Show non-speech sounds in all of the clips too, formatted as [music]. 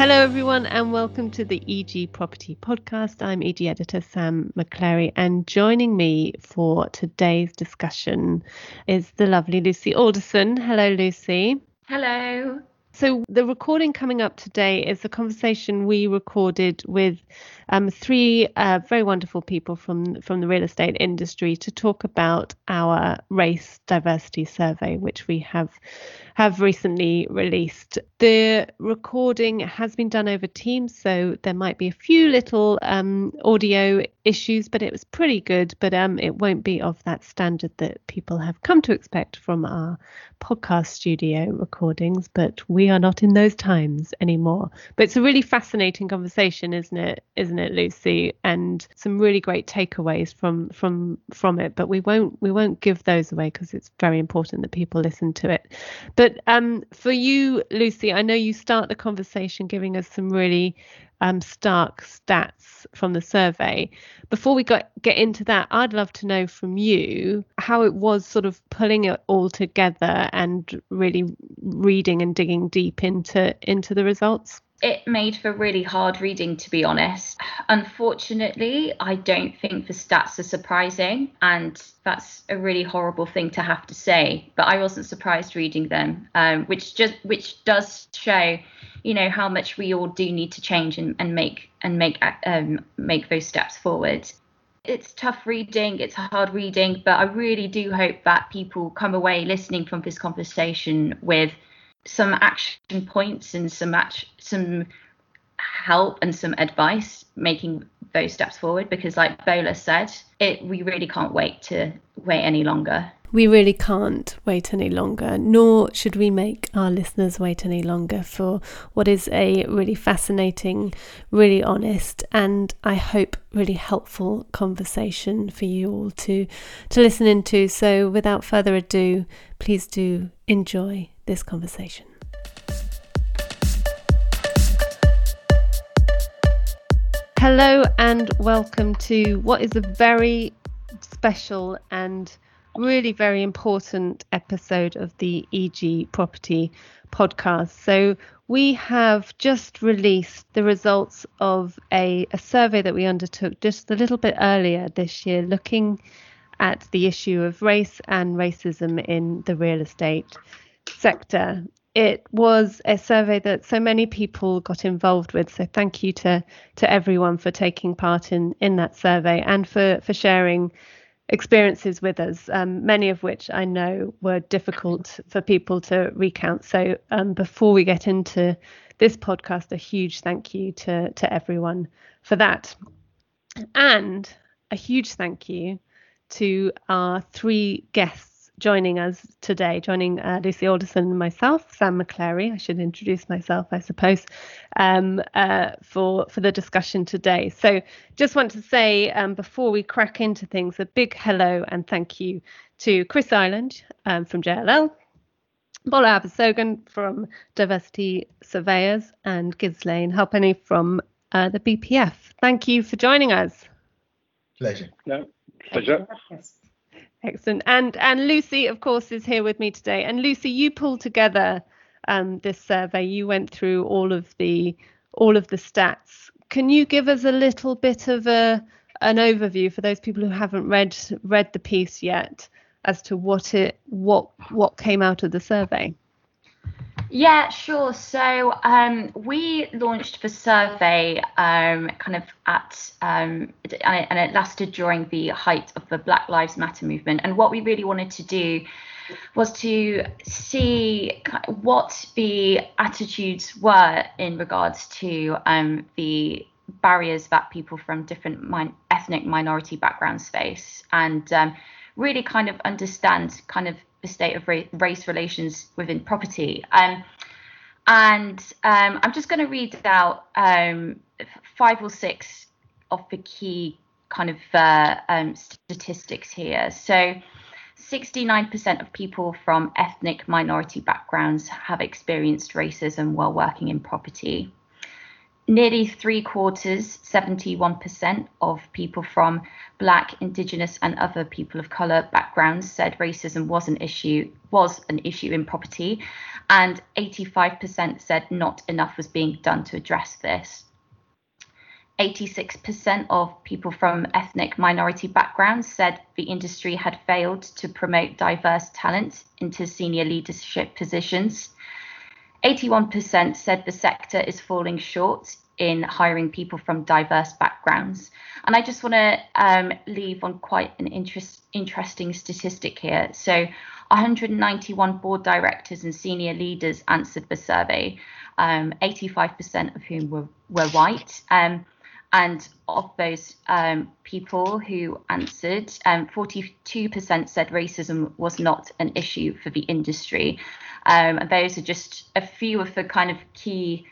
Hello, everyone, and welcome to the EG Property Podcast. I'm EG editor Sam McClary, and joining me for today's discussion is the lovely Lucy Alderson. Hello, Lucy. Hello. So, the recording coming up today is a conversation we recorded with um, three uh, very wonderful people from, from the real estate industry to talk about our race diversity survey, which we have have recently released. The recording has been done over Teams, so there might be a few little um, audio issues, but it was pretty good. But um, it won't be of that standard that people have come to expect from our podcast studio recordings. But we are not in those times anymore. But it's a really fascinating conversation, isn't it? Isn't it, Lucy? And some really great takeaways from from from it. But we won't we won't give those away because it's very important that people listen to it. But um, for you, Lucy, I know you start the conversation giving us some really um, stark stats from the survey. Before we got get into that, I'd love to know from you how it was sort of pulling it all together and really reading and digging deep into into the results. It made for really hard reading, to be honest. Unfortunately, I don't think the stats are surprising, and that's a really horrible thing to have to say. But I wasn't surprised reading them, um, which just which does show you know how much we all do need to change and, and make and make um, make those steps forward. It's tough reading it's hard reading but i really do hope that people come away listening from this conversation with some action points and some act- some help and some advice making those steps forward because like Bola said it we really can't wait to wait any longer we really can't wait any longer, nor should we make our listeners wait any longer for what is a really fascinating, really honest, and I hope really helpful conversation for you all to, to listen into. So, without further ado, please do enjoy this conversation. Hello, and welcome to what is a very special and really very important episode of the EG Property podcast. So, we have just released the results of a, a survey that we undertook just a little bit earlier this year, looking at the issue of race and racism in the real estate sector. It was a survey that so many people got involved with. So thank you to to everyone for taking part in in that survey and for for sharing experiences with us, um, many of which I know were difficult for people to recount. So um, before we get into this podcast, a huge thank you to to everyone for that, and a huge thank you to our three guests joining us today, joining uh, Lucy Alderson and myself, Sam McClary. I should introduce myself, I suppose, um, uh, for for the discussion today. So, just want to say um, before we crack into things, a big hello and thank you to Chris Ireland um, from JLL. Bola Abisogun from DiverseCity Surveyors and Ghislaine Halpenny from uh, the BPF. Thank you for joining us. Pleasure. No, pleasure. Excellent. And and Lucy, of course, is here with me today. And Lucy, you pulled together um, this survey. You went through all of the all of the stats. Can you give us a little bit of a an overview for those people who haven't read read the piece yet as to what it what what came out of the survey? Yeah, sure. So um, we launched the survey um, kind of at, um, and it lasted during the height of the Black Lives Matter movement. And what we really wanted to do was to see what the attitudes were in regards to um, the barriers that people from different min- ethnic minority backgrounds face and um, really kind of understand kind of the state of race relations within property. Um, and um, I'm just going to read out um, five or six of the key kind of uh, um, statistics here. So, 69% of people from ethnic minority backgrounds have experienced racism while working in property. Nearly three quarters, 71% of people from Black, Indigenous, and other people of colour backgrounds said racism was an issue was an issue in property, and 85% said not enough was being done to address this. 86% of people from ethnic minority backgrounds said the industry had failed to promote diverse talent into senior leadership positions. 81% said the sector is falling short in hiring people from diverse backgrounds. And I just want to um, leave on quite an interest, interesting statistic here. So, 191 board directors and senior leaders answered the survey, um, 85% of whom were, were white. Um, and of those um, people who answered, 42% um, said racism was not an issue for the industry. Um, and those are just a few of the kind of key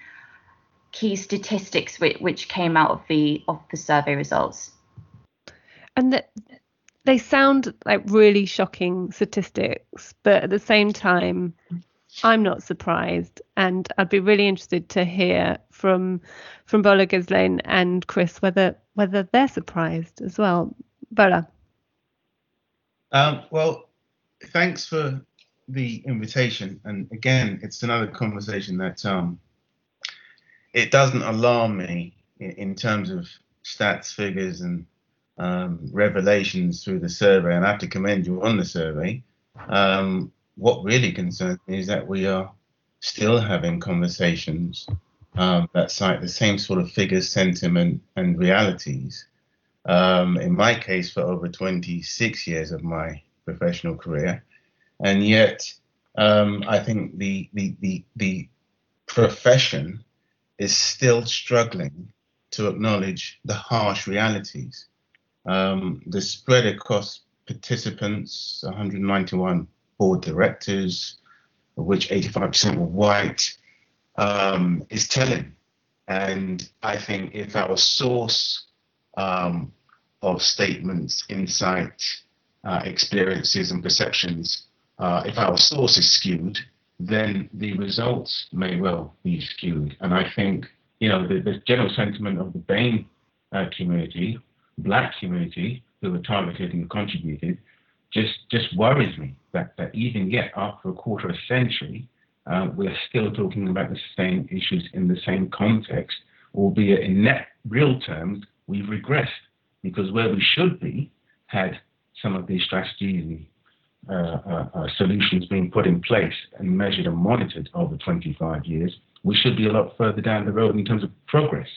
key statistics which, which came out of the of the survey results. And that they sound like really shocking statistics, but at the same time, I'm not surprised, and I'd be really interested to hear from from Bola Ghislaine and Chris whether whether they're surprised as well. Bola. Um, well, thanks for the invitation, and again, it's another conversation that um, it doesn't alarm me in, in terms of stats, figures, and um, revelations through the survey, and I have to commend you on the survey. Um, what really concerns me is that we are still having conversations um, that cite the same sort of figures, sentiment, and realities. Um, in my case, for over 26 years of my professional career, and yet um, I think the, the the the profession is still struggling to acknowledge the harsh realities. Um, the spread across participants, 191 board directors, of which 85% were white, um, is telling. And I think if our source um, of statements, insight, uh, experiences, and perceptions, uh, if our source is skewed, then the results may well be skewed. And I think, you know, the, the general sentiment of the BAME uh, community, black community, who were targeted and contributed, just just worries me that, that even yet after a quarter of a century, uh, we're still talking about the same issues in the same context, albeit in net real terms, we've regressed because where we should be had some of these strategies uh, uh, uh, solutions being put in place and measured and monitored over 25 years, we should be a lot further down the road in terms of progress.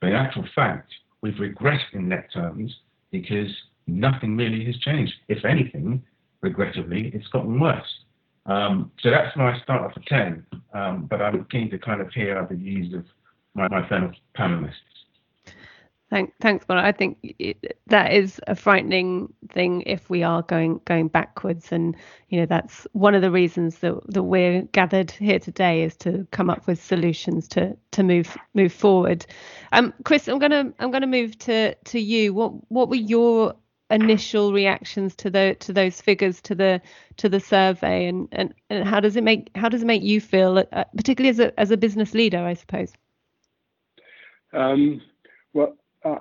But in actual fact, we've regressed in net terms because nothing really has changed. If anything, regrettably, it's gotten worse. Um, so that's my start off at 10, um, but I'm keen to kind of hear the views of my, my fellow panelists. Thank, thanks, Bola. I think it, that is a frightening thing if we are going going backwards, and you know that's one of the reasons that that we're gathered here today is to come up with solutions to to move move forward. Um, Chris, I'm gonna I'm gonna move to to you. What what were your initial reactions to the to those figures to the to the survey, and and, and how does it make how does it make you feel, uh, particularly as a as a business leader, I suppose? Um, well uh,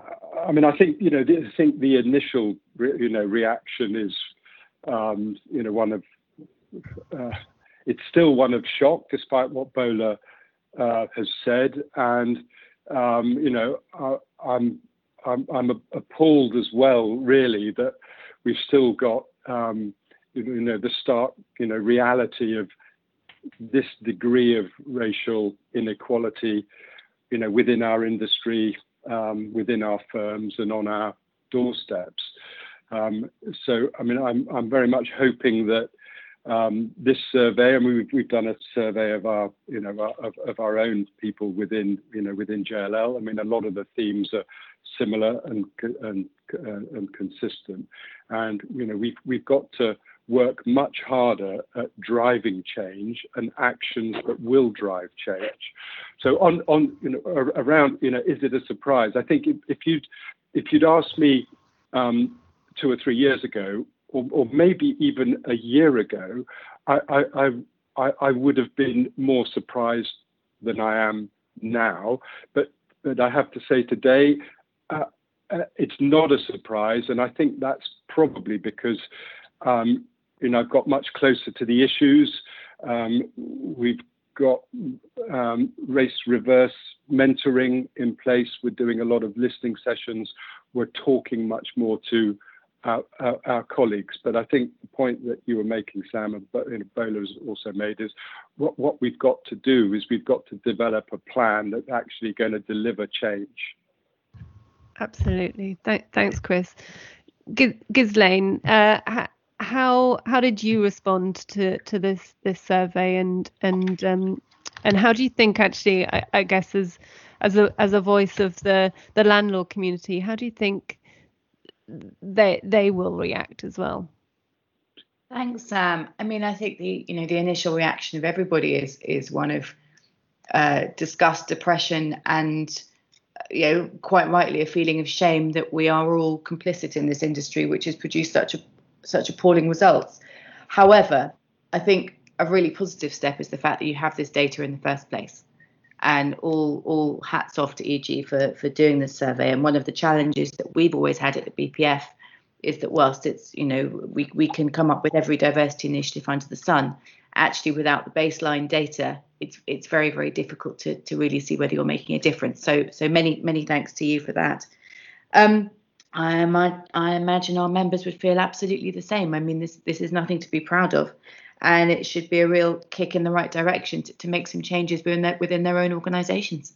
I mean, I think you know, I think the initial you know reaction is um, you know one of uh, it's still one of shock, despite what Bola uh, has said, and um, you know, I, I'm I'm, I'm appalled as well, really, that we've still got um, you know the stark you know reality of this degree of racial inequality, you know, within our industry, um, within our firms and on our doorsteps. Um, so, I mean, I'm, I'm very much hoping that this survey, mean, we've, done a survey of our, you know, of, of our own people within, you know, within JLL. I mean, a lot of the themes are similar and and uh, and consistent, and you know, we've we've got to work much harder at driving change and actions that will drive change. So on on you know around you know is it a surprise? I think if, if you'd if you'd asked me um, two or three years ago, or, or maybe even a year ago, I, I I I would have been more surprised than I am now. But but I have to say today, uh, uh, it's not a surprise, and I think that's probably because um, you know I've got much closer to the issues. Um, we've got um, race reverse mentoring in place. We're doing a lot of listening sessions. We're talking much more to our, colleagues. But I think the point that you were making, Sam, and Bola has also made, is what, we've got to do is we've got to develop a plan that's actually going to deliver change. Absolutely. Th- thanks, Chris. Ghislaine, uh, how how did you respond to this this survey and and um, and how do you think actually I, guess as as a as a voice of the landlord community how do you think they they will react as well thanks sam i mean i think the you know the initial reaction of everybody is is one of uh, disgust depression and you know quite rightly a feeling of shame that we are all complicit in this industry which has produced such a such appalling results. However, I think a really positive step is the fact that you have this data in the first place. And all all hats off to EG for for doing this survey. And one of the challenges that we've always had at the BPF is that whilst it's you know we we can come up with every diversity initiative under the sun, actually without the baseline data, it's it's very very difficult to to really see whether you're making a difference. So so many many thanks to you for that. Um, I, I imagine our members would feel absolutely the same. I mean, this this is nothing to be proud of, and it should be a real kick in the right direction to, to make some changes within their, within their own organisations.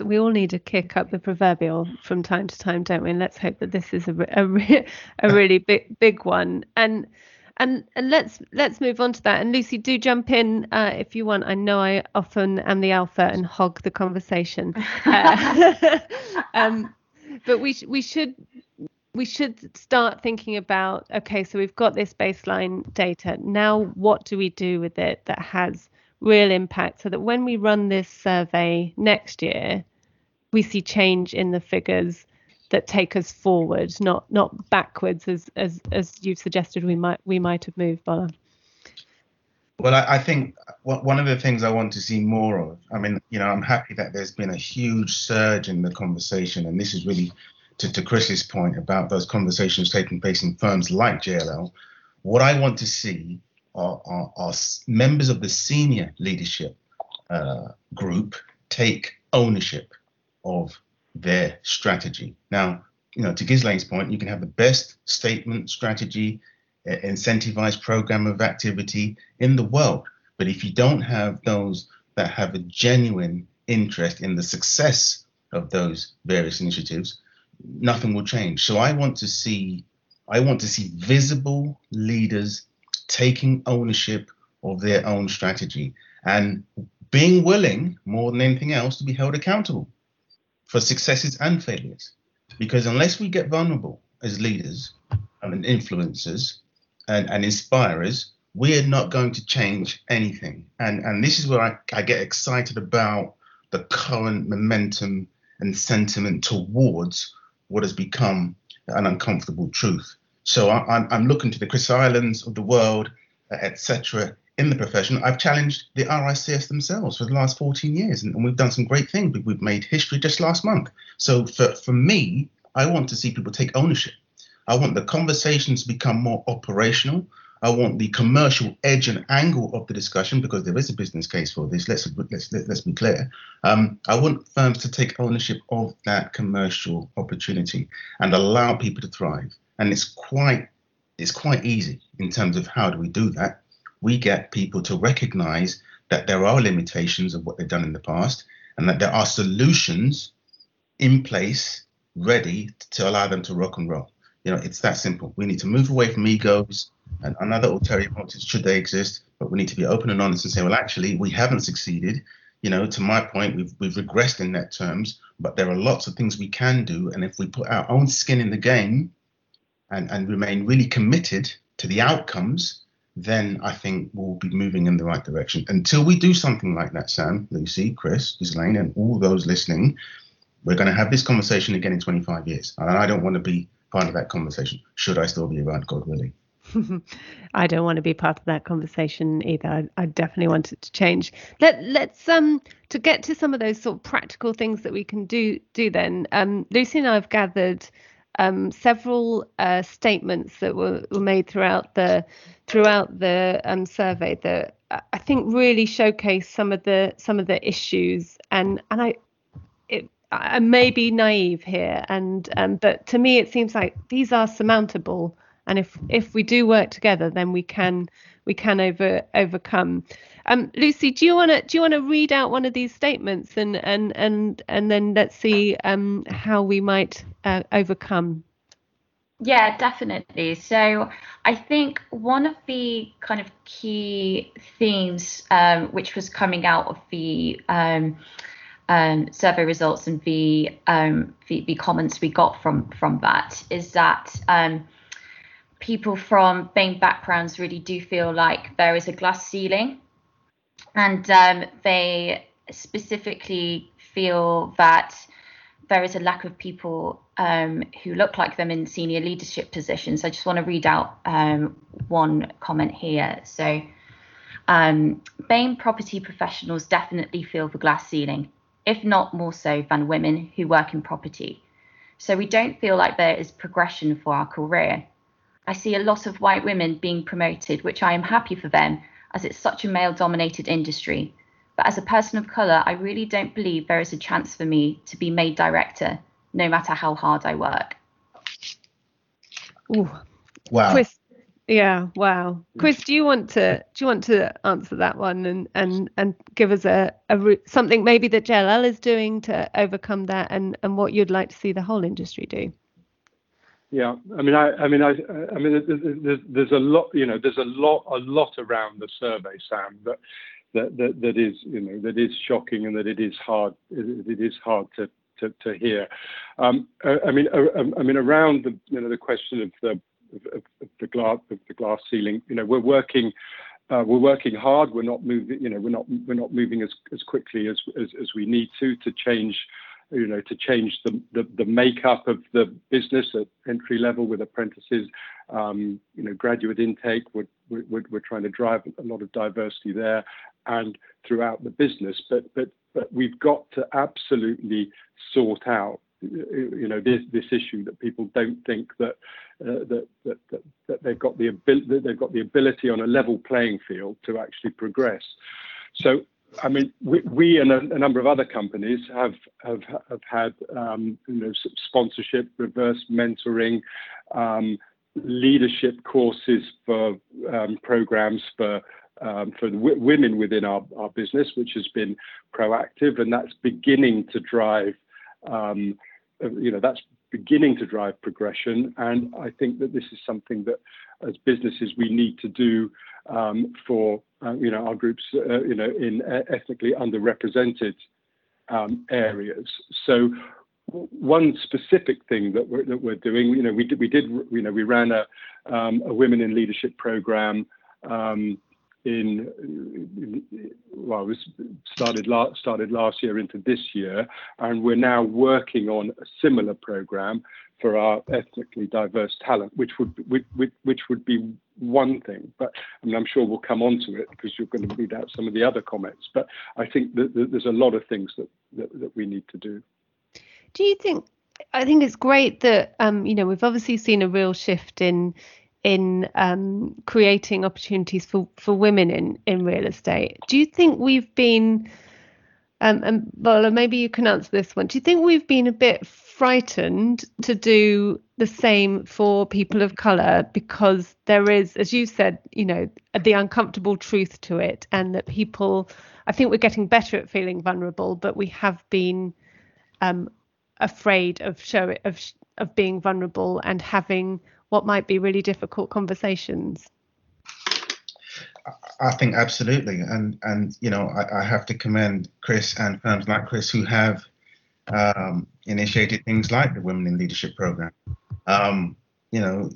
We all need a kick up the proverbial from time to time, don't we? And let's hope that this is a, a, a really big big one. And and and let's let's move on to that. And Lucy, do jump in uh, if you want. I know I often am the alpha and hog the conversation. [laughs] Uh, [laughs] um, but we sh- we should we should start thinking about okay so we've got this baseline data now what do we do with it that has real impact so that when we run this survey next year we see change in the figures that take us forward not not backwards as as as you've suggested we might we might have moved Bola. Well, I, I, think one of the things I want to see more of, I mean, you know, I'm happy that there's been a huge surge in the conversation, and this is really to, to Chris's point about those conversations taking place in firms like JLL. What I want to see are, are, are members of the senior leadership uh, group take ownership of their strategy. Now, you know, to Ghislaine's point, you can have the best statement, strategy, incentivized program of activity in the world. But if you don't have those that have a genuine interest in the success of those various initiatives, nothing will change. So I want to see I want to see visible leaders taking ownership of their own strategy and being willing more than anything else to be held accountable for successes and failures. Because unless we get vulnerable as leaders and influencers, and, and inspirers, we are not going to change anything. And and this is where I, I get excited about the current momentum and sentiment towards what has become an uncomfortable truth. So I, am I'm looking to the Chris Irelands of the world, etc. In the profession, I've challenged the RICS themselves for the last 14 years, and, and we've done some great things. We've made history just last month. So for, for me, I want to see people take ownership I want the conversations to become more operational. I want the commercial edge and angle of the discussion because there is a business case for this. Let's let's let's be clear. Um, I want firms to take ownership of that commercial opportunity and allow people to thrive. And it's quite it's quite easy in terms of how do we do that. We get people to recognize that there are limitations of what they've done in the past and that there are solutions in place ready to allow them to rock and roll. You know, it's that simple. We need to move away from egos and another ulterior motives should they exist, but we need to be open and honest and say, well, actually, we haven't succeeded. You know, to my point, we've we've regressed in net terms, but there are lots of things we can do, and if we put our own skin in the game and and remain really committed to the outcomes, then I think we'll be moving in the right direction. Until we do something like that, Sam, Lucy, Chris, Ghislaine, and all those listening, we're going to have this conversation again in 25 years. And I don't want to be part of that conversation. Should I still be around, God willing? [laughs] I don't want to be part of that conversation either. I, I, definitely want it to change. Let let's um to get to some of those sort of practical things that we can do do then. Um, Lucy and I have gathered um, several uh, statements that were, were made throughout the throughout the um, survey that I think really showcase some of the some of the issues and and I it I may be naive here and um, but to me it seems like these are surmountable and if if we do work together then we can we can over overcome. Um, lucy do you want to do you want to read out one of these statements and and and and then let's see um, how we might uh, overcome? Yeah definitely. So i think one of the kind of key themes um, which was coming out of the um, survey results and the, um, the, the comments we got from from that is that um, people from BAME backgrounds really do feel like there is a glass ceiling, and um, they specifically feel that there is a lack of people um, who look like them in senior leadership positions. I just want to read out um, one comment here. So, um, BAME property professionals definitely feel the glass ceiling, if not more so than women who work in property. So, we don't feel like there is progression for our career. I see a lot of white women being promoted, which I am happy for them as it's such a male dominated industry. But as a person of colour, I really don't believe there is a chance for me to be made director, no matter how hard I work. Ooh. Wow. Chris, yeah, wow. Chris, do you want to do you want to answer that one and and and give us a, a something maybe that JLL is doing to overcome that and and what you'd like to see the whole industry do? Yeah, I mean, I, I mean, I, I mean, there's, there's a lot, you know, there's a lot, a lot around the survey, Sam, that, that, that, that is, you know, that is shocking and that it is hard, it, it is hard to, to, to hear. Um, I, mean, I, mean, around the, you know, the question of the, of the glass ceiling, you know, we're working, uh, we're working hard. We're not moving, you know, we're not, moving as, quickly as, we need to to change you know, to change the, makeup of the business at entry level with apprentices, um, you know, graduate intake. We're, trying to drive a lot of diversity there and throughout the business. But we've got to absolutely sort out you know this this issue that people don't think that uh, that, that, that that they've got the ability they've got the ability on a level playing field to actually progress. So I mean, we, we and a, a, number of other companies have have, have had um, you know sponsorship, reverse mentoring, um, leadership courses for um, programs for um, for w- women within our, our business, which has been proactive, and that's beginning to drive. You know, that's beginning to drive progression, and I think that this is something that, as businesses, we need to do um, for uh, you know our groups uh, you know in ethnically underrepresented um, areas. So one specific thing that we're, that we're doing, you know, we did, we did, you know, we ran a, um, a women in leadership program um, in, well, was started last year into this year, and we're now working on a similar program for our ethnically diverse talent, which would be one thing. But I'm sure we'll come on to it because you're going to read out some of the other comments. But I think that, there's a lot of things that we need to do. Do you think? I think it's great that um, you know we've obviously seen a real shift in in um, creating opportunities for for women in in real estate. Do you think we've been um, and Bola, maybe you can answer this one. Do you think we've been a bit frightened to do the same for people of color because there is, as you said, you know, the uncomfortable truth to it, and that people, I think we're getting better at feeling vulnerable, but we have been um, afraid of show of of being vulnerable and having what might be really difficult conversations. I think absolutely, and and you know I, I have to commend Chris and firms like Chris who have um, initiated things like the Women in Leadership program. Um, you know,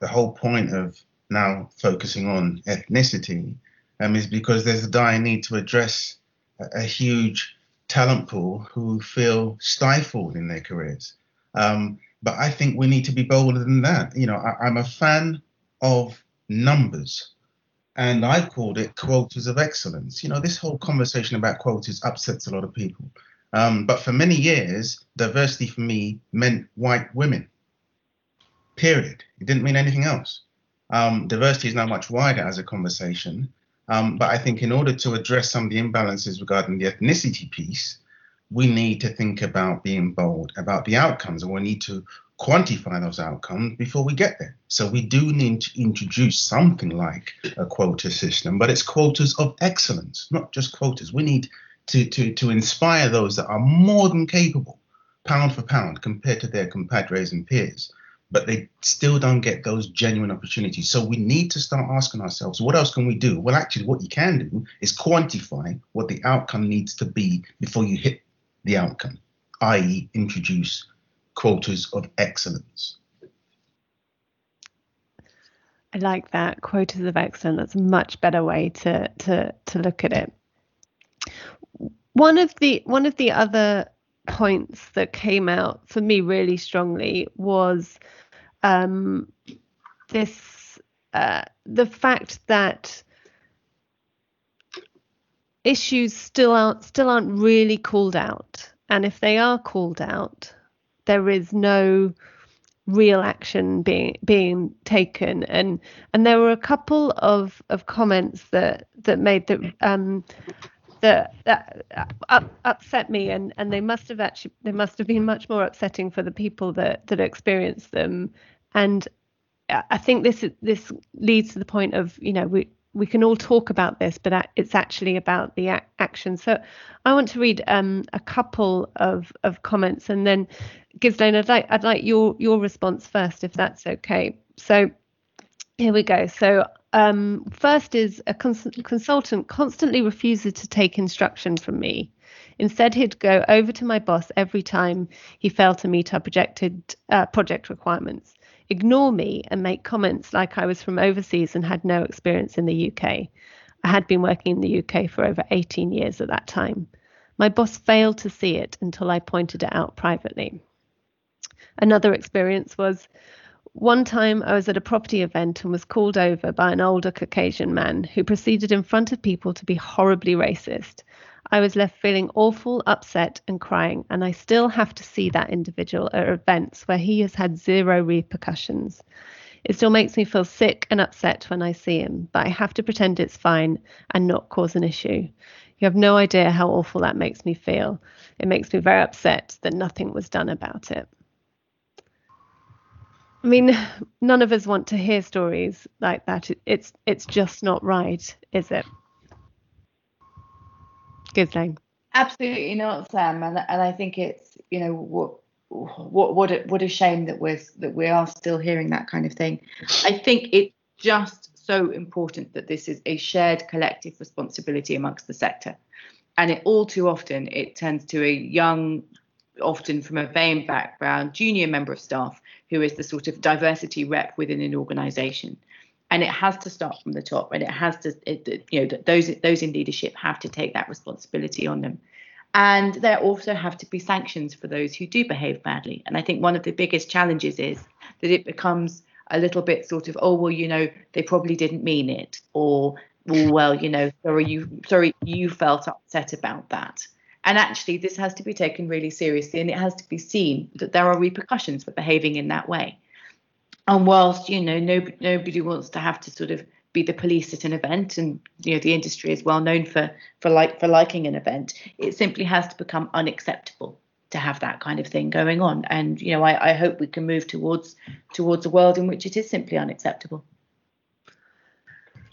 the whole point of now focusing on ethnicity um, is because there's a dire need to address a, a huge talent pool who feel stifled in their careers. Um, but I think we need to be bolder than that. You know, I, I'm a fan of numbers. And I called it quotas of excellence. You know, this whole conversation about quotas upsets a lot of people. Um, but for many years, diversity for me meant white women. Period. It didn't mean anything else. Um, diversity is now much wider as a conversation. Um, but I think in order to address some of the imbalances regarding the ethnicity piece, we need to think about being bold about the outcomes, and we need to quantify those outcomes before we get there. So we do need to introduce something like a quota system, but it's quotas of excellence, not just quotas. We need to, to, to inspire those that are more than capable, pound for pound, compared to their compadres and peers, but they still don't get those genuine opportunities. So we need to start asking ourselves, what else can we do? Well, actually, what you can do is quantify what the outcome needs to be before you hit the outcome, i.e., introduce quotas of excellence. I like that quotas of excellence. That's a much better way to to to look at it. One of the one of the other points that came out for me really strongly was um, this uh, the fact that issues still aren't still aren't really called out, and if they are called out, there is no real action being being taken. And and there were a couple of of comments that that made that um that, that up, upset me. And and they must have actually they must have been much more upsetting for the people that that experienced them. And I think this this leads to the point of you know we we can all talk about this, but it's actually about the action. So I want to read um, a couple of, of comments and then Ghislaine, I'd like I'd like your your response first, if that's okay. So here we go. So um, first is a cons- consultant constantly refuses to take instruction from me. Instead, he'd go over to my boss every time he failed to meet our projected uh, project requirements ignore me and make comments like I was from overseas and had no experience in the UK. I had been working in the UK for over 18 years at that time. My boss failed to see it until I pointed it out privately. Another experience was one time I was at a property event and was called over by an older Caucasian man who proceeded in front of people to be horribly racist. I was left feeling awful, upset, and crying, and I still have to see that individual at events where he has had zero repercussions. It still makes me feel sick and upset when I see him, but I have to pretend it's fine and not cause an issue. You have no idea how awful that makes me feel. It makes me very upset that nothing was done about it. I mean, none of us want to hear stories like that. It's it's just not right, is it? Good thing. Absolutely not, Sam. And and I think it's you know what what what a, what a shame that we're that we are still hearing that kind of thing. I think it's just so important that this is a shared collective responsibility amongst the sector, and it all too often it tends to a young, often from a BAME background, junior member of staff who is the sort of diversity rep within an organisation and it has to start from the top and it has to it, you know those those in leadership have to take that responsibility on them. And there also have to be sanctions for those who do behave badly. And i think one of the biggest challenges is that it becomes a little bit sort of oh well you know they probably didn't mean it or oh, well you know sorry you sorry you felt upset about that. And actually this has to be taken really seriously and it has to be seen that there are repercussions for behaving in that way and whilst you know nobody, nobody wants to have to sort of be the police at an event and you know the industry is well known for for like for liking an event it simply has to become unacceptable to have that kind of thing going on and you know I, I hope we can move towards towards a world in which it is simply unacceptable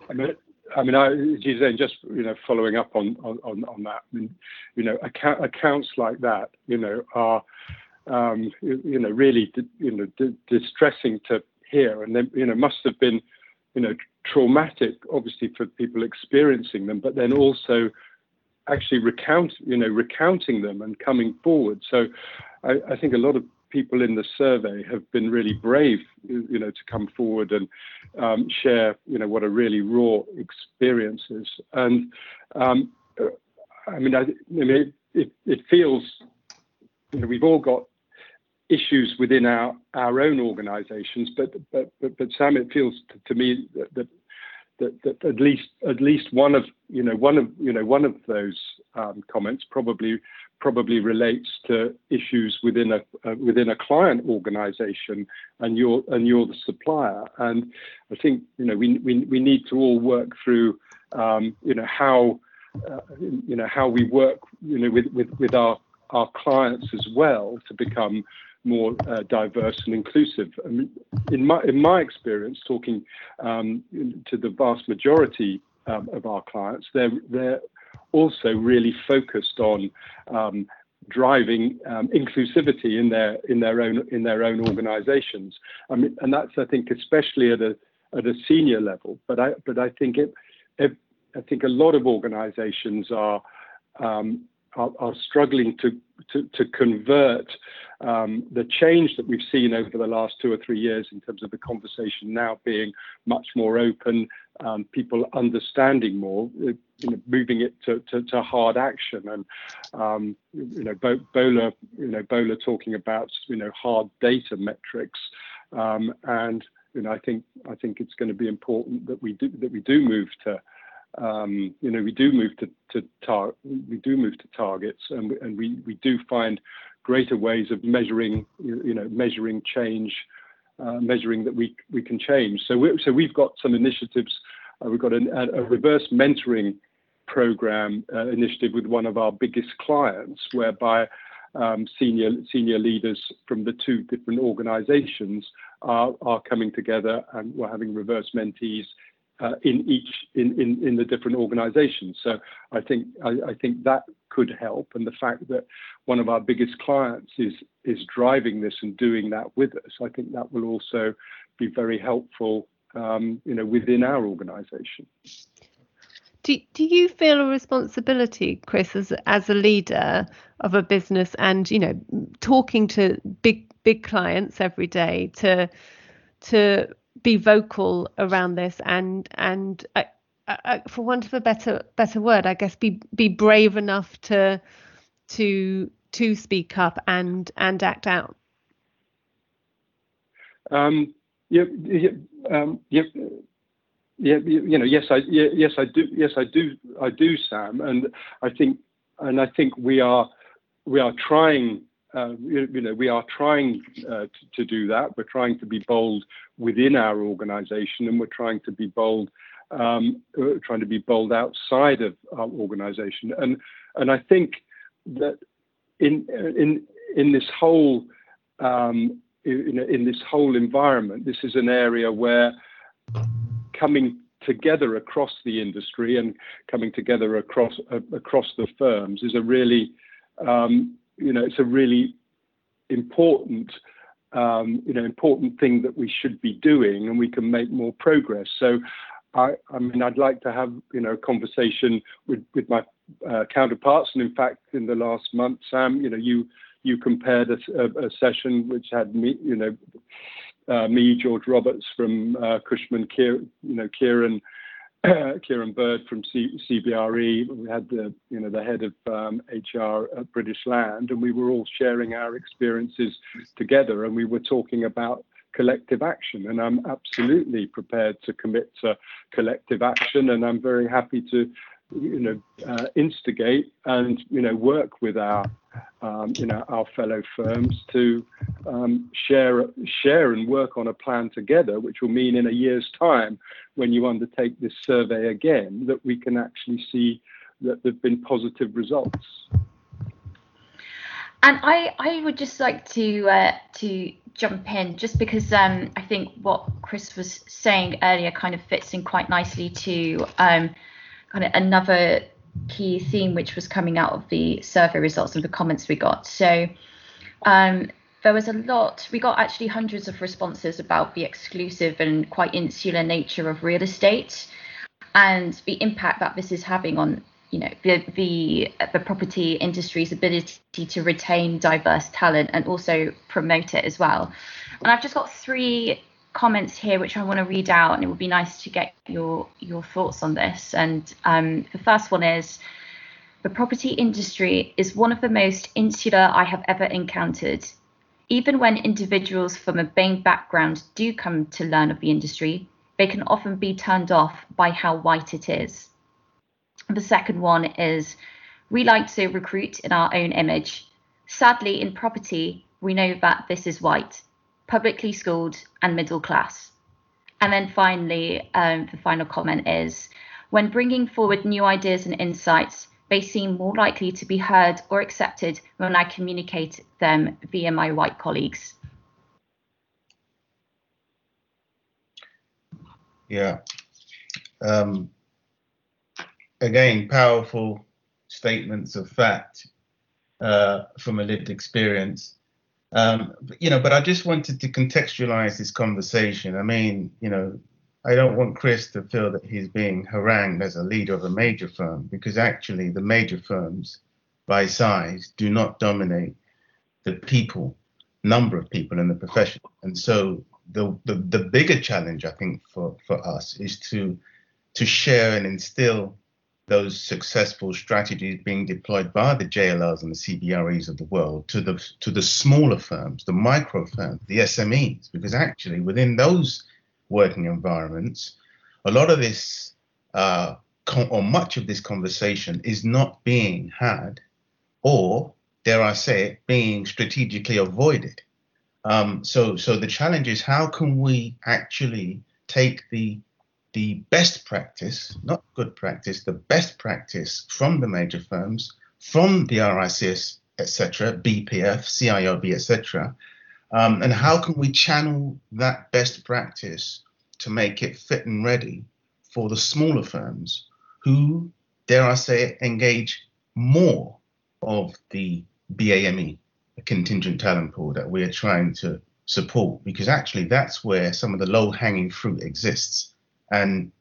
I mean, I mean, Giselle, just you know, following up on on on that. I mean, you know, account, accounts like that, you know, are um, you, know, really, you know, distressing to hear, and they, you know, must have been, you know, traumatic, obviously, for people experiencing them, but then also actually recount, you know, recounting them and coming forward. So, I, I think a lot of people in the survey have been really brave, you know, to come forward and um, share, you know, what are really raw experiences. And um, I mean, I, I mean, it, it, it feels, you know, we've all got issues within our, our own organisations. But, but but but Sam, it feels to, me that, that that, that at least at least one of you know one of you know one of those um, comments probably probably relates to issues within a uh, within a client organization and you're and you're the supplier and I think you know we we, we need to all work through um, you know how uh, you know how we work you know with with, with our our clients as well to become more uh, diverse and inclusive. I mean, in my in my experience, talking um, to the vast majority um, of our clients, they're they're also really focused on um, driving um, inclusivity in their in their own in their own organisations. I mean, and that's I think especially at a at a senior level. But I but I think it, it I think a lot of organisations are um, are, are struggling to, to, to convert the change that we've seen over the last two or three years in terms of the conversation now being much more open, um, people understanding more, uh, moving it to, hard action, and um, you know, Bola, you know, Bola talking about you know hard data metrics, um, and you know, I think I think it's going to be important that we do that we do move to um, you know, we do move to, to tar- we do move to targets, and we do find greater ways of measuring, you know, measuring change, uh, measuring that we we can change. So we so we've got some initiatives. Uh, we've got a, a, reverse mentoring program uh, initiative with one of our biggest clients, whereby um, senior senior leaders from the two different organisations are are coming together, and we're having reverse mentees in each in, the different organizations. So I think I, I, think that could help. And the fact that one of our biggest clients is is driving this and doing that with us, I think that will also be very helpful um, you know within our organization. Do, you feel a responsibility, Chris, as as a leader of a business and you know talking to big big clients every day to to be vocal around this and and uh, uh, for want of a better better word, I guess be be brave enough to to to speak up and and act out. Um, yeah, yeah, um, yeah, yeah, you know, yes, I, yeah, yes, I do, yes, I do, I do, Sam, and I think, and I think we are, we are trying uh, you, you, know, we are trying uh, to, to, do that. We're trying to be bold within our organisation, and we're trying to be bold, um, trying to be bold outside of our organisation. And and I think that in in in this whole um, in, in this whole environment, this is an area where coming together across the industry and coming together across uh, across the firms is a really um, you know, it's a really important, um, you know, important thing that we should be doing, and we can make more progress. So, I, I mean, I'd like to have, you know, a conversation with with my uh, counterparts, and in fact, in the last month, Sam, you know, you you compared a, a, a session which had me, you know, uh, me, George Roberts from uh, Cushman, Kier, you know, Kieran [clears throat] Kieran Bird from CBRE. We had the, you know, the head of um, HR at British Land, and we were all sharing our experiences together, and we were talking about collective action. And I'm absolutely prepared to commit to collective action, and I'm very happy to you know, uh, instigate and you know work with our um, you know our fellow firms to um, share share and work on a plan together, which will mean in a year's time, when you undertake this survey again, that we can actually see that there've been positive results. And I, I would just like to uh, to jump in just because um, I think what Chris was saying earlier kind of fits in quite nicely to um, kind of another key theme which was coming out of the survey results and the comments we got. So um, there was a lot, we got actually hundreds of responses about the exclusive and quite insular nature of real estate and the impact that this is having on you know the the the property industry's ability to retain diverse talent and also promote it as well. And I've just got three comments here which I want to read out, and it would be nice to get your your thoughts on this. And um, the first one is. The property industry is one of the most insular I have ever encountered. Even when individuals from a BAME background do come to learn of the industry, they can often be turned off by how white it is. The second one is we like to recruit in our own image. Sadly, in property, we know that this is white, publicly schooled, and middle class. And then finally, um, the final comment is when bringing forward new ideas and insights, they seem more likely to be heard or accepted when I communicate them via my white colleagues. Yeah. Um, again, powerful statements of fact uh, from a lived experience. Um, you know, but I just wanted to contextualize this conversation. I mean, you know, I don't want Chris to feel that he's being harangued as a leader of a major firm because actually the major firms by size do not dominate the people, number of people in the profession. And so the, the, the bigger challenge I think for, for us is to to share and instill those successful strategies being deployed by the JLLs and the CBREs of the world to the to the smaller firms, the micro firms, the SMEs, because actually within those working environments, a lot of this uh, or much of this conversation is not being had, or dare I say it, being strategically avoided. Um, so so the challenge is how can we actually take the the best practice, not good practice, the best practice from the major firms, from the RICS, etc., BPF, CIOB, etc., um, and how can we channel that best practice to make it fit and ready for the smaller firms who, dare I say it, engage more of the BAME, the contingent talent pool that we are trying to support, because actually that's where some of the low hanging fruit exists and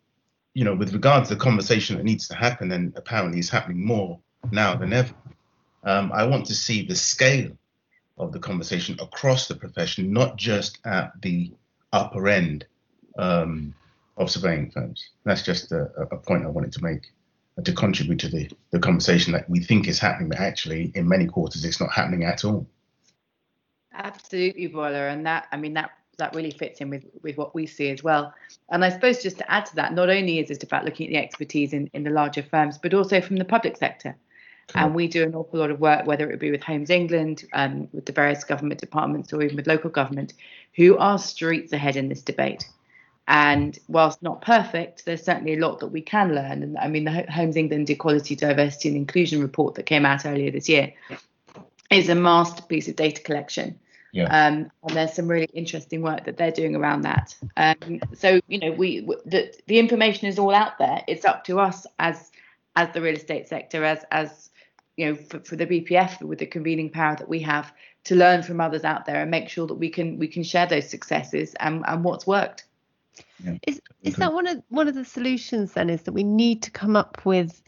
you know, with regards to the conversation that needs to happen, and apparently is happening more now than ever. Um, I want to see the scale of the conversation across the profession, not just at the upper end um, of surveying firms. That's just a, a, point I wanted to make uh, to contribute to the, the conversation that we think is happening, but actually in many quarters it's not happening at all. Absolutely, Bola, and that I mean that that really fits in with with what we see as well. And I suppose just to add to that, not only is it about looking at the expertise in, in the larger firms, but also from the public sector. And we do an awful lot of work, whether it be with Homes England, um, with the various government departments, or even with local government, who are streets ahead in this debate. And whilst not perfect, there's certainly a lot that we can learn. And I mean, the Homes England Equality, Diversity and Inclusion report that came out earlier this year is a masterpiece of data collection yeah. Um, and there's some really interesting work that they're doing around that. Um, so you know, we the the information is all out there. It's up to us as as the real estate sector, as as you know, for, for the BPF with the convening power that we have to learn from others out there and make sure that we can we can share those successes and and what's worked. Yeah. Is is that one of one of the solutions then? Is that we need to come up with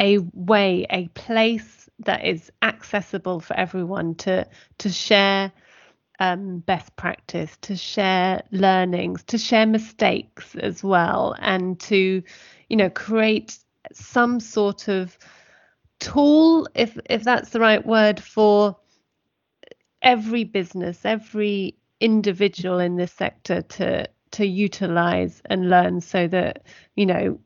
a way, a place that is accessible for everyone to to share um, best practice, to share learnings, to share mistakes as well, and to, you know, create some sort of tool, if if that's the right word, for every business, every individual in this sector to to utilize and learn so that you know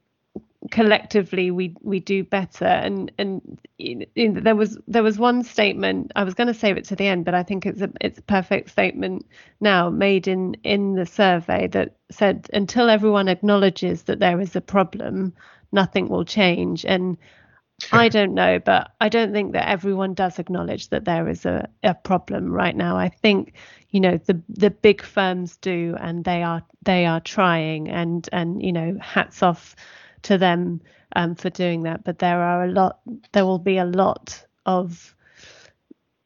collectively we we do better. And and you know, there was there was one statement I was going to save it to the end but I think it's a it's a perfect statement now made in in the survey that said until everyone acknowledges that there is a problem nothing will change. And I [laughs] don't know but I don't think that everyone does acknowledge that there is a, a problem right now. I think you know the the big firms do and they are they are trying. And and you know hats off to them um, for doing that. But there are a lot, there will be a lot of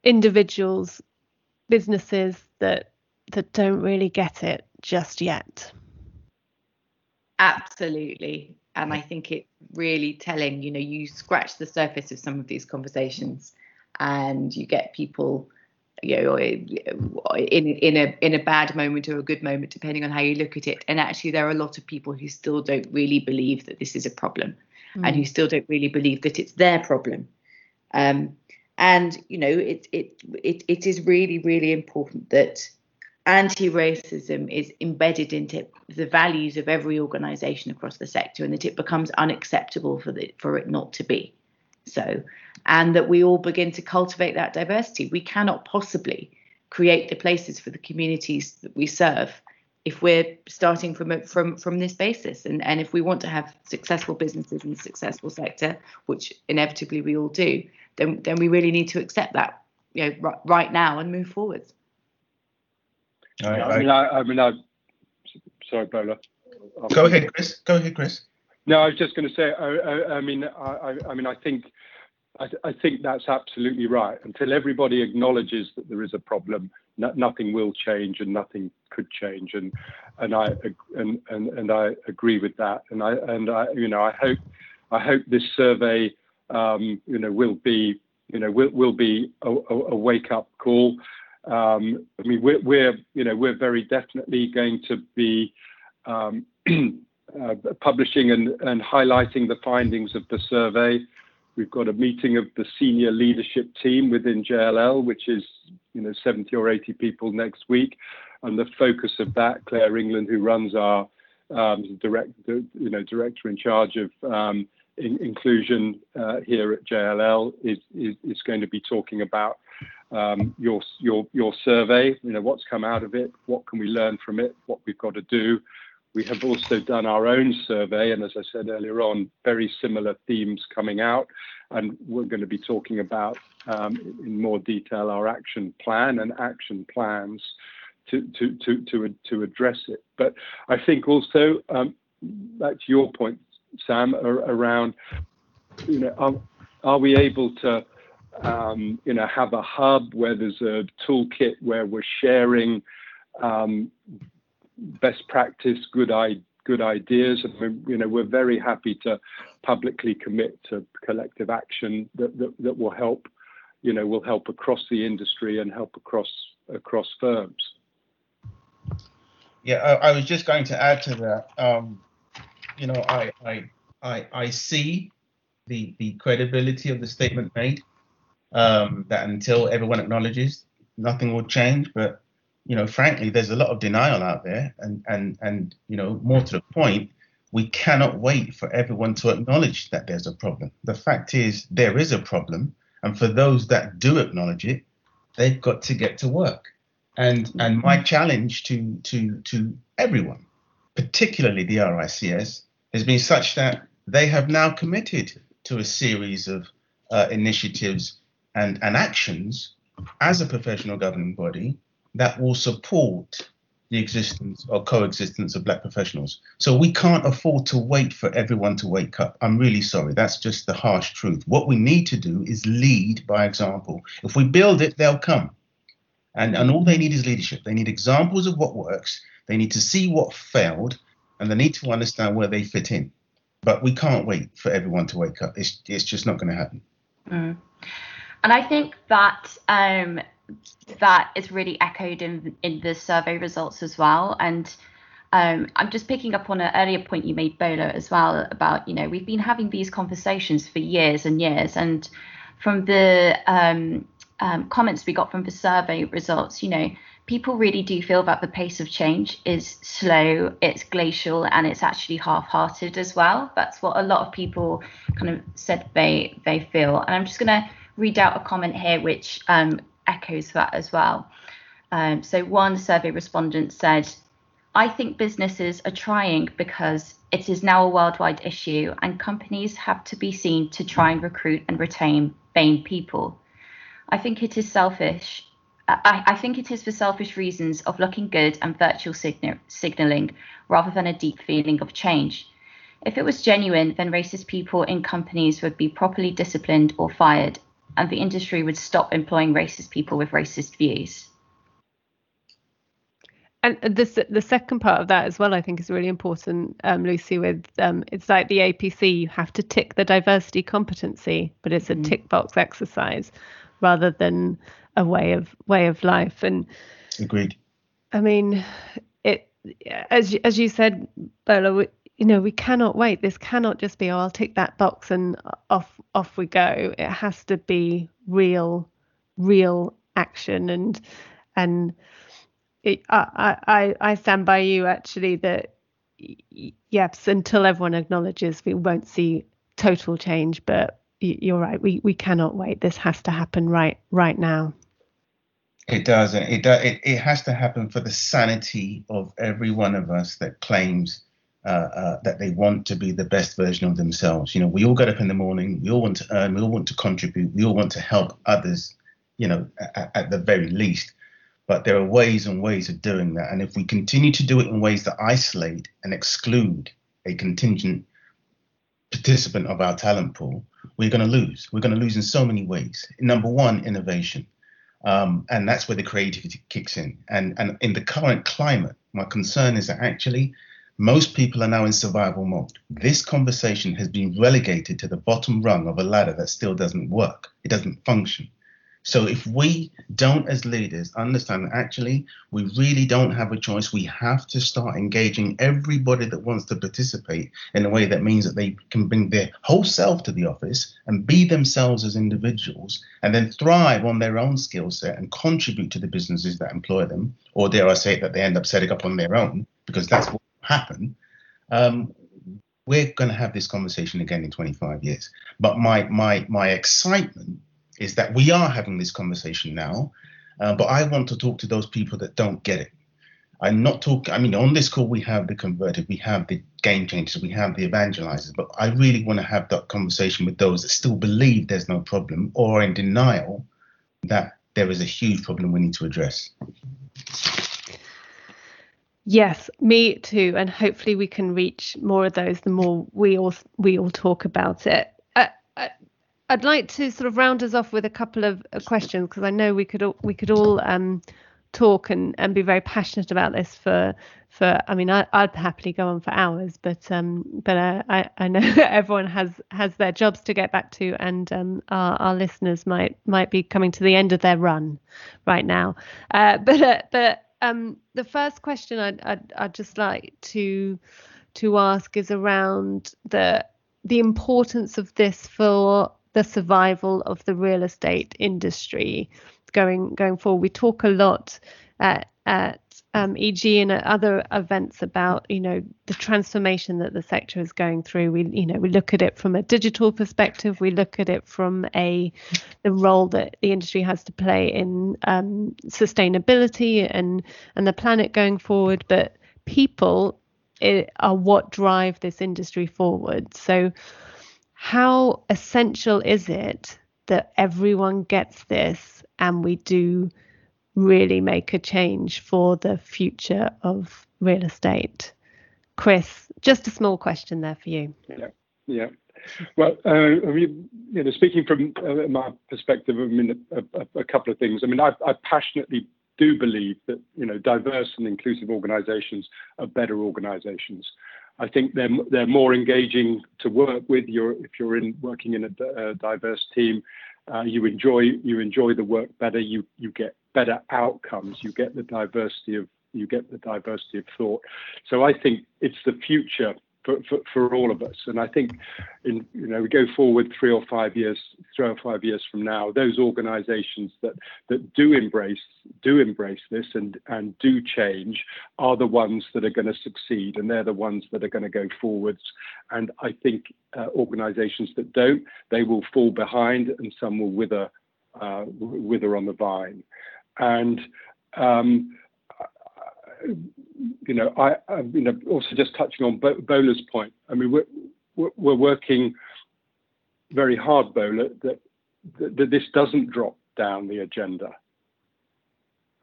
individuals, businesses that that don't really get it just yet. Absolutely. And I think it's really telling, you know, you scratch the surface of some of these conversations and you get people you know in in a in a bad moment or a good moment depending on how you look at it. And actually there are a lot of people who still don't really believe that this is a problem mm. and who still don't really believe that it's their problem. Um, And you know, it it it, it is really really important that anti-racism is embedded into the values of every organization across the sector and that it becomes unacceptable for the, for it not to be so and that we all begin to cultivate that diversity we cannot possibly create the places for the communities that we serve if we're starting from from from this basis and and if we want to have successful businesses and successful sector which inevitably we all do then then we really need to accept that you know r- right now and move forwards I, I, mean, I, I mean, I, sorry, Bola. Go ahead, Chris. Go ahead, Chris. No, I was just going to say. I, I mean, I, I mean, I think, I, I, think that's absolutely right. Until everybody acknowledges that there is a problem, no, nothing will change, and nothing could change. And and I and, and and I agree with that. And I and I, you know, I hope, I hope this survey, um, you know, will be, you know, will will be a, a, wake up call. Um, I mean, we're, we're, you know, we're very definitely going to be um, [clears throat] publishing and, and highlighting the findings of the survey. We've got a meeting of the senior leadership team within JLL, which is, you know, 70 or 80 people next week. And the focus of that, Claire England, who runs our um, direct, you know, director in charge of um, in, inclusion uh, here at JLL, is, is, is going to be talking about um, your your your survey. You know what's come out of it, what can we learn from it, what we've got to do. We have also done our own survey, and as I said earlier on, very similar themes coming out, and we're going to be talking about um, in more detail our action plan and action plans to to to to to address it. But I think also um, back to your point, Sam, around you know are, are we able to um, you know, have a hub where there's a toolkit where we're sharing um, best practice, good, I- good ideas. And, you know, we're very happy to publicly commit to collective action that, that, that will help, you know, will help across the industry and help across across firms. Yeah, I, I was just going to add to that. Um, you know, I, I I I see the the credibility of the statement made um, that until everyone acknowledges, nothing will change. But you know, frankly, there's a lot of denial out there, and and and you know, more to the point, we cannot wait for everyone to acknowledge that there's a problem. The fact is, there is a problem, and for those that do acknowledge it, they've got to get to work. And and my mm-hmm. challenge to to to everyone, particularly the RICS, has been such that they have now committed to a series of uh, initiatives and, and actions as a professional governing body that will support the existence or coexistence of black professionals. So we can't afford to wait for everyone to wake up. I'm really sorry. That's just the harsh truth. What we need to do is lead by example. If we build it, they'll come. And, and all they need is leadership. They need examples of what works. They need to see what failed and they need to understand where they fit in. But we can't wait for everyone to wake up. It's, it's just not going to happen. Mm. And I think that um, that is really echoed in in the survey results as well. And um, I'm just picking up on an earlier point you made, Bola, as well about you know we've been having these conversations for years and years, and from the um, um comments we got from the survey results, you know, people really do feel that the pace of change is slow, it's glacial, and it's actually half-hearted as well. That's what a lot of people kind of said they they feel. And I'm just gonna read out a comment here which um, echoes that as well. Um, so one survey respondent said, I think businesses are trying because it is now a worldwide issue and companies have to be seen to try and recruit and retain BAME people. I think it is selfish. I, I think it is for selfish reasons of looking good and virtual signal, signaling rather than a deep feeling of change. If it was genuine, then racist people in companies would be properly disciplined or fired, and the industry would stop employing racist people with racist views. And this, the second part of that as well, I think, is really important, um, Lucy. With um, it's like the APC, you have to tick the diversity competency, but it's a mm. tick box exercise rather than a way of way of life. And agreed. I mean, it as as you said, Bola, you know, we cannot wait. This cannot just be, oh, I'll tick that box and off off we go. It has to be real, real action and and it, I, I I stand by you actually that yes, until everyone acknowledges, we won't see total change. But you're right, we we cannot wait. This has to happen right right now. It does. It does. It, it has to happen for the sanity of every one of us that claims uh, uh, that they want to be the best version of themselves. You know, we all get up in the morning. We all want to earn. We all want to contribute. We all want to help others. You know, at, at the very least. But there are ways and ways of doing that. And if we continue to do it in ways that isolate and exclude a contingent participant of our talent pool, we're going to lose. We're going to lose in so many ways. Number one, innovation. Um, and that's where the creativity kicks in. And, and in the current climate, my concern is that actually most people are now in survival mode. This conversation has been relegated to the bottom rung of a ladder that still doesn't work, it doesn't function. So if we don't, as leaders, understand that actually we really don't have a choice, we have to start engaging everybody that wants to participate in a way that means that they can bring their whole self to the office and be themselves as individuals and then thrive on their own skill set and contribute to the businesses that employ them, or dare I say it, that they end up setting up on their own, because that's what happen. Um, we're going to have this conversation again in 25 years. But my my my excitement is that we are having this conversation now, uh, but I want to talk to those people that don't get it. I'm not talking, I mean, on this call, we have the converted, we have the game changers, we have the evangelizers, but I really want to have that conversation with those that still believe there's no problem or in denial that there is a huge problem we need to address. Yes, me too, and hopefully we can reach more of those the more we all we all talk about it. I'd like to sort of round us off with a couple of questions because I know we could all, we could all um, talk and, and be very passionate about this for for I mean I, would happily go on for hours but um but uh, I I know [laughs] everyone has has their jobs to get back to and um our, our listeners might might be coming to the end of their run right now uh, but uh, but um the first question I'd, I'd I'd just like to to ask is around the the importance of this for the survival of the real estate industry going going forward. We talk a lot at, at um, EG and other events about you know the transformation that the sector is going through. We you know we look at it from a digital perspective. We look at it from a the role that the industry has to play in um, sustainability and and the planet going forward. But people eh, are what drive this industry forward. So how essential is it that everyone gets this and we do really make a change for the future of real estate? Chris, just a small question there for you. Yeah, yeah. Well, uh, I mean, you know, speaking from uh, my perspective, I mean, a, a, couple of things. I mean, I, I passionately do believe that you know diverse and inclusive organisations are better organisations. I think they're they're more engaging to work with. You're if you're in working in a, a diverse team, uh, you enjoy you enjoy the work better. You you get better outcomes. You get the diversity of you get the diversity of thought. So I think it's the future for, for, for all of us. And I think, in you know, we go forward three or five years, three or five years from now, those organisations that that do embrace do embrace this and and do change are the ones that are going to succeed, and they're the ones that are going to go forwards. And I think uh, organisations that don't, they will fall behind, and some will wither uh, wither on the vine. And um, you know, I, I, you know, also just touching on Bola's point. I mean, we're we're working very hard, Bola, that, that, that this doesn't drop down the agenda.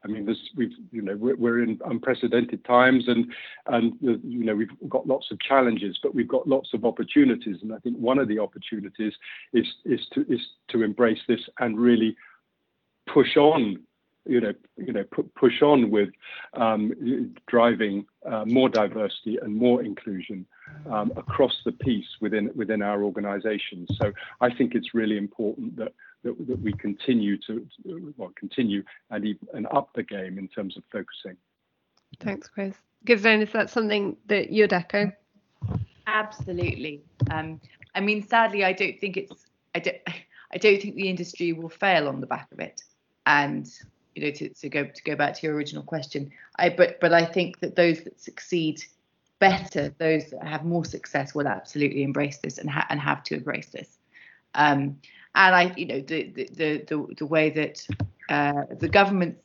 I mean, this we've you know we're, we're in unprecedented times, and and you know we've got lots of challenges, but we've got lots of opportunities, and I think one of the opportunities is is to is to embrace this and really push on you know, you know, push on with um, driving uh, more diversity and more inclusion um, across the piece within within our organisations. So I think it's really important that that, that we continue to well continue and even, and up the game in terms of focusing. Thanks, Chris. Ghislaine, is that something that you'd echo? Absolutely. Um, I mean, sadly, I don't think it's. I don't. [laughs] I don't think the industry will fail on the back of it. And you know, to, to go to go back to your original question, I but but I think that those that succeed better, those that have more success, will absolutely embrace this and ha- and have to embrace this. Um, and I, you know, the the the the, way that uh, the government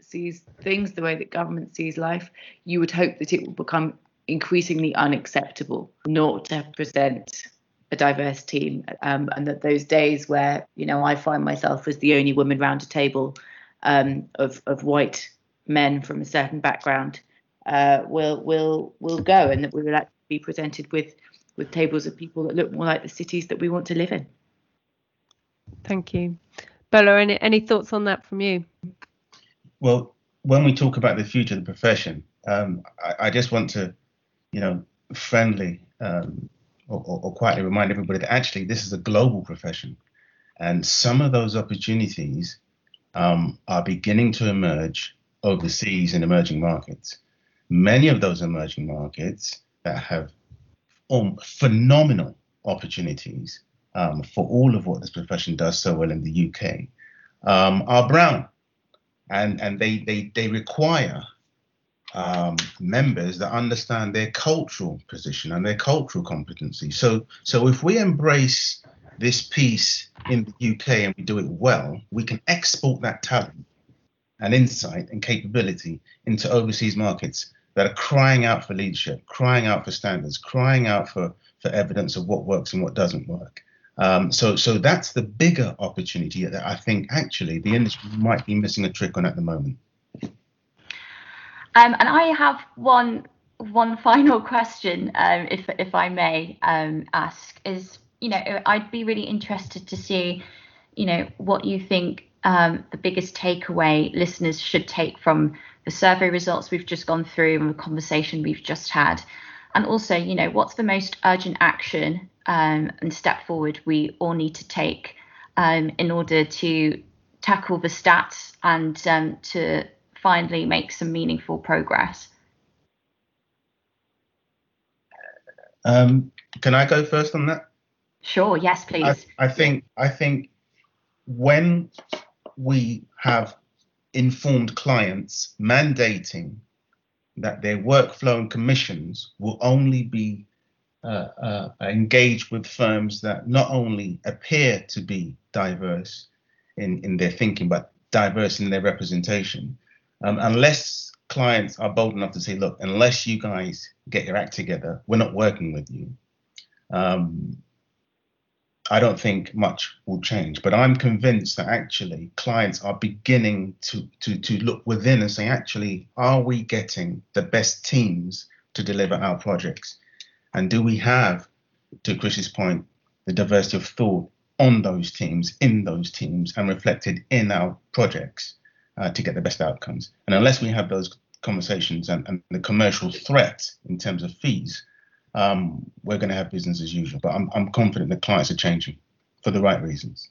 sees, things, the way that government sees life, you would hope that it will become increasingly unacceptable not to present a diverse team um, and that those days where you know I find myself as the only woman round a table um, of of white men from a certain background uh, will will will go and that we will actually be presented with with tables of people that look more like the cities that we want to live in. Thank you. Bola, any, any thoughts on that from you? Well, when we talk about the future of the profession, um, I, I, just want to, you know, friendly um, or, or, or, quietly remind everybody that actually this is a global profession. And some of those opportunities um, are beginning to emerge overseas in emerging markets. Many of those emerging markets that have um, phenomenal opportunities um, for all of what this profession does so well in the UK um, are brown, and and they they they require um, members that understand their cultural position and their cultural competency. So so if we embrace this piece in the UK and we do it well, we can export that talent and insight and capability into overseas markets that are crying out for leadership, crying out for standards, crying out for, for evidence of what works and what doesn't work. Um, so, so that's the bigger opportunity that I think actually the industry might be missing a trick on at the moment. Um, and I have one one final [laughs] question, um, if if I may um, ask, is you know I'd be really interested to see, you know, what you think um, the biggest takeaway listeners should take from the survey results we've just gone through and the conversation we've just had, and also you know what's the most urgent action um, and step forward we all need to take um, in order to tackle the stats and um, to finally make some meaningful progress? Um, can I go first on that? Sure. Yes, please. I, I think I think when we have informed clients mandating that their workflow and commissions will only be uh, uh, engage with firms that not only appear to be diverse in, in their thinking, but diverse in their representation. Um, unless clients are bold enough to say, look, unless you guys get your act together, we're not working with you. Um, I don't think much will change, but I'm convinced that actually clients are beginning to, to, to look within and say, actually, are we getting the best teams to deliver our projects? And do we have, to Chris's point, the diversity of thought on those teams, in those teams, and reflected in our projects uh, to get the best outcomes? And unless we have those conversations and, and the commercial threat in terms of fees, um, we're going to have business as usual. But I'm, I'm confident that clients are changing for the right reasons.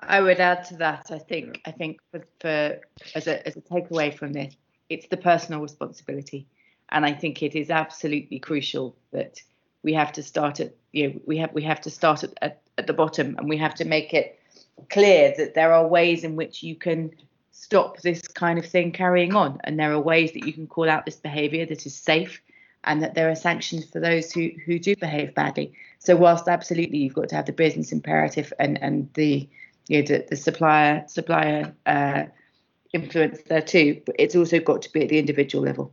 I would add to that. I think I think for, for as a as a takeaway from this, it's the personal responsibility. And I think it is absolutely crucial that we have to start at you know we have we have to start at, at, at the bottom and we have to make it clear that there are ways in which you can stop this kind of thing carrying on and there are ways that you can call out this behavior that is safe and that there are sanctions for those who who do behave badly. So whilst absolutely you've got to have the business imperative and and the you know the, the supplier supplier uh, influence there too but it's also got to be at the individual level.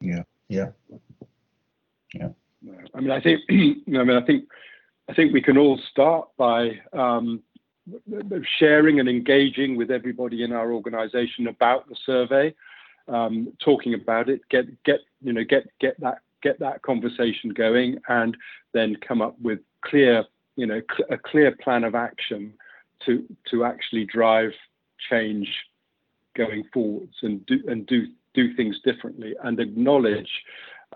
Yeah, yeah, yeah. I mean, I think, [clears throat] I mean, I think, I think we can all start by um, sharing and engaging with everybody in our organisation about the survey, um, talking about it, get get you know get get that get that conversation going, and then come up with clear you know cl- a clear plan of action to to actually drive change going forwards and do and do do things differently and acknowledge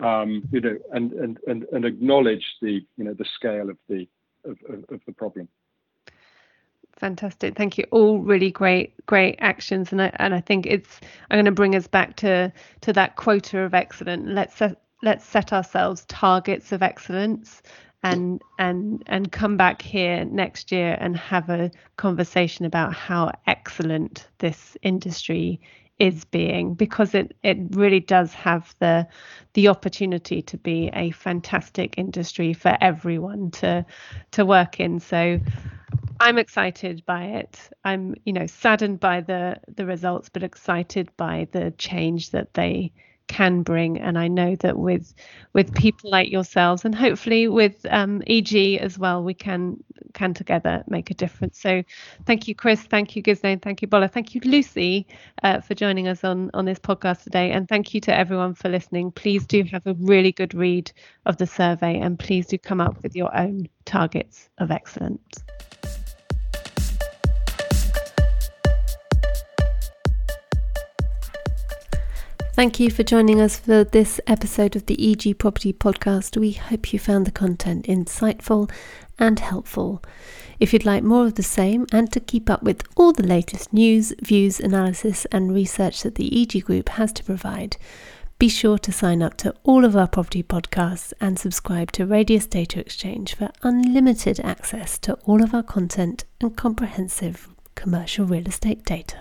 um, you know and, and and and acknowledge the you know the scale of the of, of, of the problem. Fantastic. Thank you. All really great great actions. And I, and I think it's i'm going to bring us back to to that quota of excellence let's set let's set ourselves targets of excellence and and and come back here next year and have a conversation about how excellent this industry is being because it it really does have the the opportunity to be a fantastic industry for everyone to to work in so I'm excited by it. I'm, you know, saddened by the the results, but excited by the change that they can bring. And I know that with with people like yourselves, and hopefully with um, EG as well, we can can together make a difference. So, thank you, Chris. Thank you, Ghislaine. Thank you, Bola. Thank you, Lucy, uh, for joining us on on this podcast today. And thank you to everyone for listening. Please do have a really good read of the survey, and please do come up with your own targets of excellence. Thank you for joining us for this episode of the EG Property Podcast. We hope you found the content insightful and helpful. If you'd like more of the same and to keep up with all the latest news, views, analysis, and research that the EG Group has to provide, be sure to sign up to all of our property podcasts and subscribe to Radius Data Exchange for unlimited access to all of our content and comprehensive commercial real estate data.